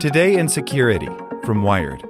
Today in Security from Wired.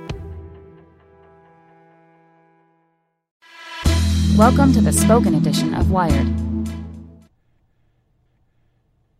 Welcome to the spoken edition of Wired.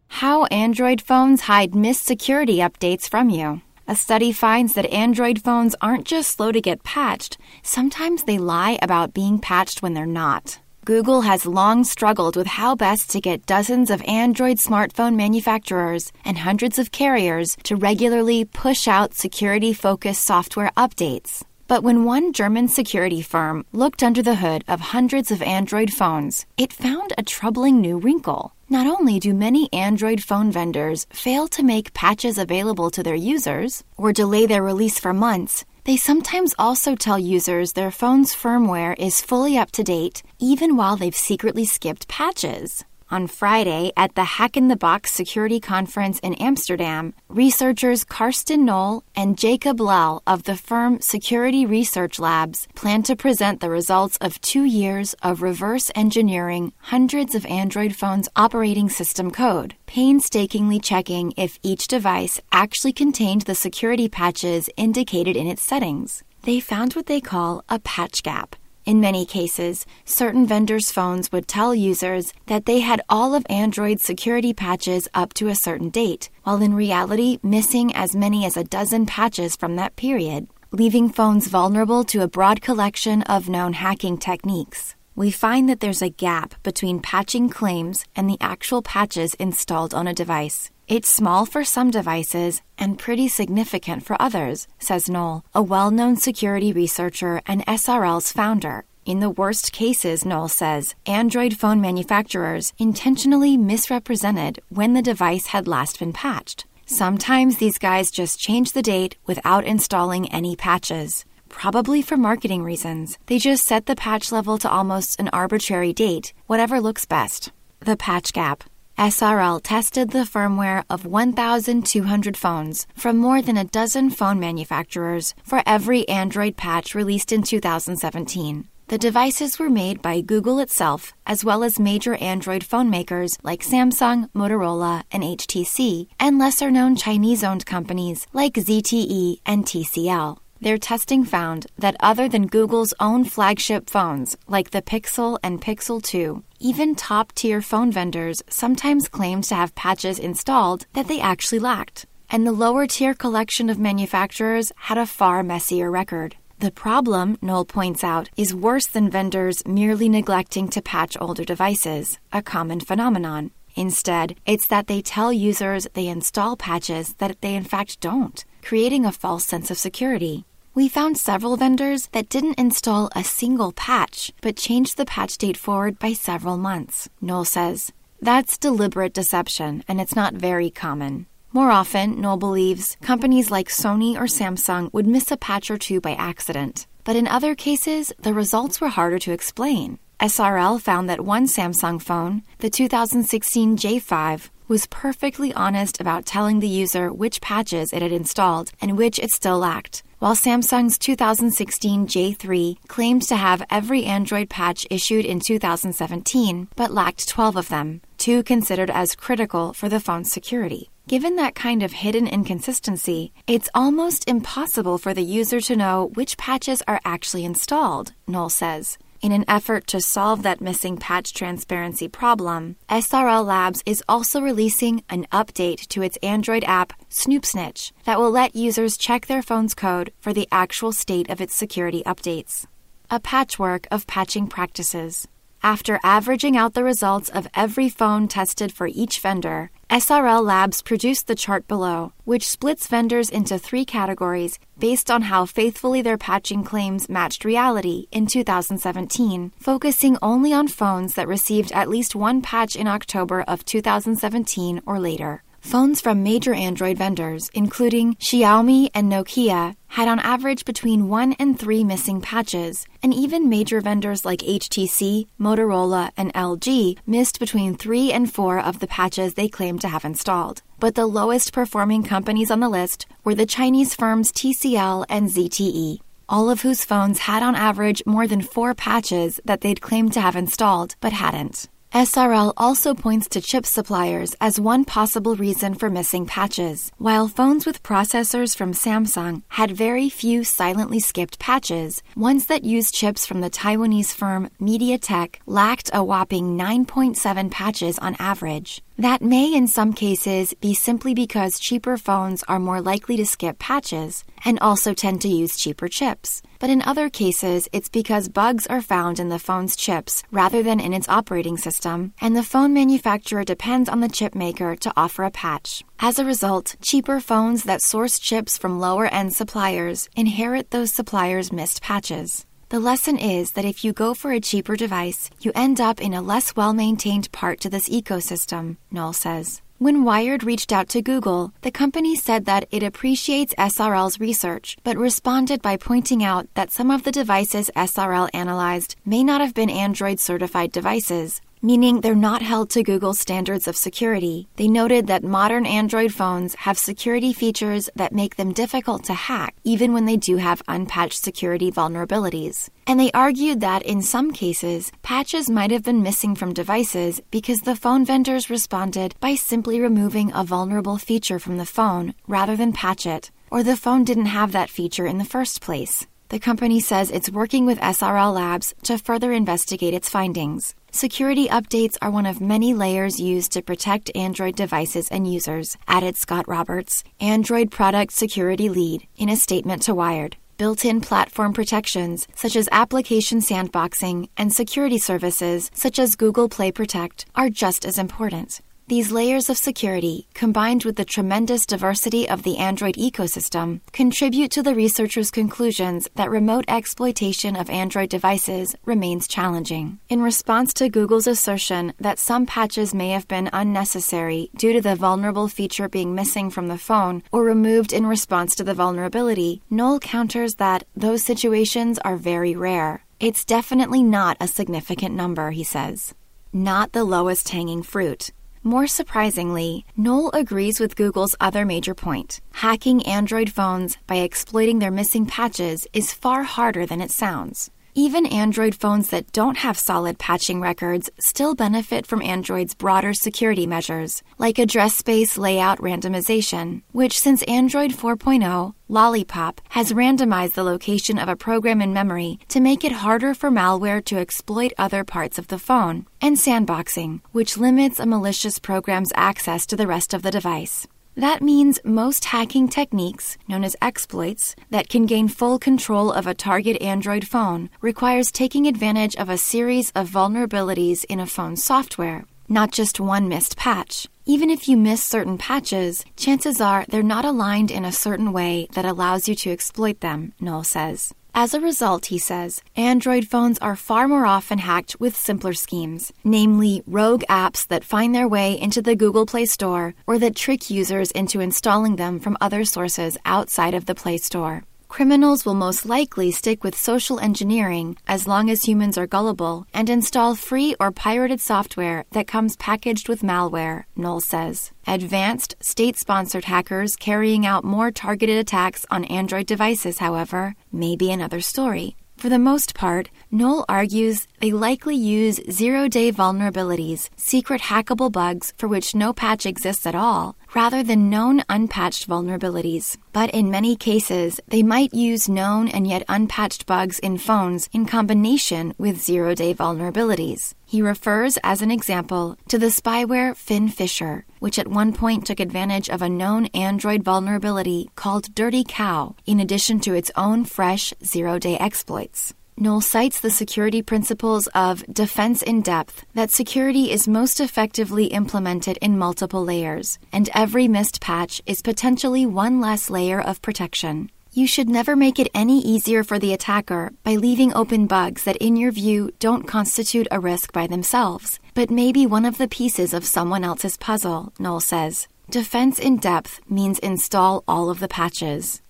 How Android phones hide missed security updates from you. A study finds that Android phones aren't just slow to get patched, sometimes they lie about being patched when they're not. Google has long struggled with how best to get dozens of Android smartphone manufacturers and hundreds of carriers to regularly push out security focused software updates. But when one German security firm looked under the hood of hundreds of Android phones, it found a troubling new wrinkle. Not only do many Android phone vendors fail to make patches available to their users or delay their release for months, they sometimes also tell users their phone's firmware is fully up to date, even while they've secretly skipped patches. On Friday, at the Hack in the Box security conference in Amsterdam, researchers Karsten Nohl and Jacob Lell of the firm Security Research Labs plan to present the results of two years of reverse engineering hundreds of Android phones' operating system code, painstakingly checking if each device actually contained the security patches indicated in its settings. They found what they call a patch gap in many cases, certain vendors' phones would tell users that they had all of Android's security patches up to a certain date, while in reality missing as many as a dozen patches from that period, leaving phones vulnerable to a broad collection of known hacking techniques. We find that there's a gap between patching claims and the actual patches installed on a device. It's small for some devices and pretty significant for others, says Nohl, a well known security researcher and SRL's founder. In the worst cases, Nohl says, Android phone manufacturers intentionally misrepresented when the device had last been patched. Sometimes these guys just change the date without installing any patches. Probably for marketing reasons. They just set the patch level to almost an arbitrary date, whatever looks best. The patch gap. SRL tested the firmware of 1,200 phones from more than a dozen phone manufacturers for every Android patch released in 2017. The devices were made by Google itself, as well as major Android phone makers like Samsung, Motorola, and HTC, and lesser known Chinese owned companies like ZTE and TCL. Their testing found that other than Google's own flagship phones, like the Pixel and Pixel 2, even top tier phone vendors sometimes claimed to have patches installed that they actually lacked. And the lower tier collection of manufacturers had a far messier record. The problem, Nohl points out, is worse than vendors merely neglecting to patch older devices, a common phenomenon. Instead, it's that they tell users they install patches that they in fact don't, creating a false sense of security. We found several vendors that didn't install a single patch, but changed the patch date forward by several months, Nohl says. That's deliberate deception, and it's not very common. More often, Nohl believes companies like Sony or Samsung would miss a patch or two by accident. But in other cases, the results were harder to explain. SRL found that one Samsung phone, the 2016 J5, was perfectly honest about telling the user which patches it had installed and which it still lacked while Samsung's 2016 J3 claimed to have every Android patch issued in 2017, but lacked 12 of them, two considered as critical for the phone's security. Given that kind of hidden inconsistency, it's almost impossible for the user to know which patches are actually installed, Nohl says. In an effort to solve that missing patch transparency problem, SRL Labs is also releasing an update to its Android app, SnoopSnitch, that will let users check their phone's code for the actual state of its security updates. A patchwork of patching practices. After averaging out the results of every phone tested for each vendor, SRL Labs produced the chart below, which splits vendors into three categories based on how faithfully their patching claims matched reality in 2017, focusing only on phones that received at least one patch in October of 2017 or later. Phones from major Android vendors, including Xiaomi and Nokia, had on average between one and three missing patches, and even major vendors like HTC, Motorola, and LG missed between three and four of the patches they claimed to have installed. But the lowest performing companies on the list were the Chinese firms TCL and ZTE, all of whose phones had on average more than four patches that they'd claimed to have installed but hadn't. SRL also points to chip suppliers as one possible reason for missing patches. While phones with processors from Samsung had very few silently skipped patches, ones that used chips from the Taiwanese firm MediaTek lacked a whopping 9.7 patches on average. That may, in some cases, be simply because cheaper phones are more likely to skip patches and also tend to use cheaper chips. But in other cases, it's because bugs are found in the phone's chips rather than in its operating system, and the phone manufacturer depends on the chip maker to offer a patch. As a result, cheaper phones that source chips from lower end suppliers inherit those suppliers' missed patches. The lesson is that if you go for a cheaper device, you end up in a less well maintained part to this ecosystem, Nohl says. When Wired reached out to Google, the company said that it appreciates SRL's research, but responded by pointing out that some of the devices SRL analyzed may not have been Android certified devices, meaning they're not held to Google's standards of security. They noted that modern Android phones have security features that make them difficult to hack, even when they do have unpatched security vulnerabilities. And they argued that in some cases, patches might have been missing from devices because the phone vendors responded by simply removing a vulnerable feature from the phone rather than patch it, or the phone didn't have that feature in the first place. The company says it's working with SRL Labs to further investigate its findings. Security updates are one of many layers used to protect Android devices and users, added Scott Roberts, Android product security lead, in a statement to Wired. Built in platform protections, such as application sandboxing, and security services, such as Google Play Protect, are just as important. These layers of security, combined with the tremendous diversity of the Android ecosystem, contribute to the researchers' conclusions that remote exploitation of Android devices remains challenging. In response to Google's assertion that some patches may have been unnecessary due to the vulnerable feature being missing from the phone or removed in response to the vulnerability, Nohl counters that those situations are very rare. It's definitely not a significant number, he says. Not the lowest hanging fruit. More surprisingly, Nohl agrees with Google's other major point. Hacking Android phones by exploiting their missing patches is far harder than it sounds. Even Android phones that don't have solid patching records still benefit from Android's broader security measures, like address space layout randomization, which since Android 4.0, Lollipop has randomized the location of a program in memory to make it harder for malware to exploit other parts of the phone, and sandboxing, which limits a malicious program's access to the rest of the device. That means most hacking techniques, known as exploits, that can gain full control of a target Android phone requires taking advantage of a series of vulnerabilities in a phone's software, not just one missed patch. Even if you miss certain patches, chances are they're not aligned in a certain way that allows you to exploit them, Nohl says. As a result, he says, Android phones are far more often hacked with simpler schemes, namely rogue apps that find their way into the Google Play Store or that trick users into installing them from other sources outside of the Play Store. Criminals will most likely stick with social engineering as long as humans are gullible and install free or pirated software that comes packaged with malware, Nohl says. Advanced, state sponsored hackers carrying out more targeted attacks on Android devices, however, may be another story. For the most part, Nohl argues they likely use zero day vulnerabilities, secret hackable bugs for which no patch exists at all, rather than known unpatched vulnerabilities. But in many cases, they might use known and yet unpatched bugs in phones in combination with zero day vulnerabilities. He refers, as an example, to the spyware FinFisher, which at one point took advantage of a known Android vulnerability called Dirty Cow, in addition to its own fresh zero day exploits. Nohl cites the security principles of defense in depth, that security is most effectively implemented in multiple layers, and every missed patch is potentially one less layer of protection. You should never make it any easier for the attacker by leaving open bugs that, in your view, don't constitute a risk by themselves, but may be one of the pieces of someone else's puzzle, Nohl says. Defense in depth means install all of the patches.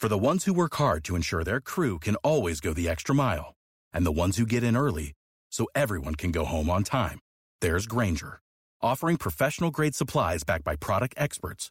For the ones who work hard to ensure their crew can always go the extra mile, and the ones who get in early so everyone can go home on time, there's Grainger, offering professional grade supplies backed by product experts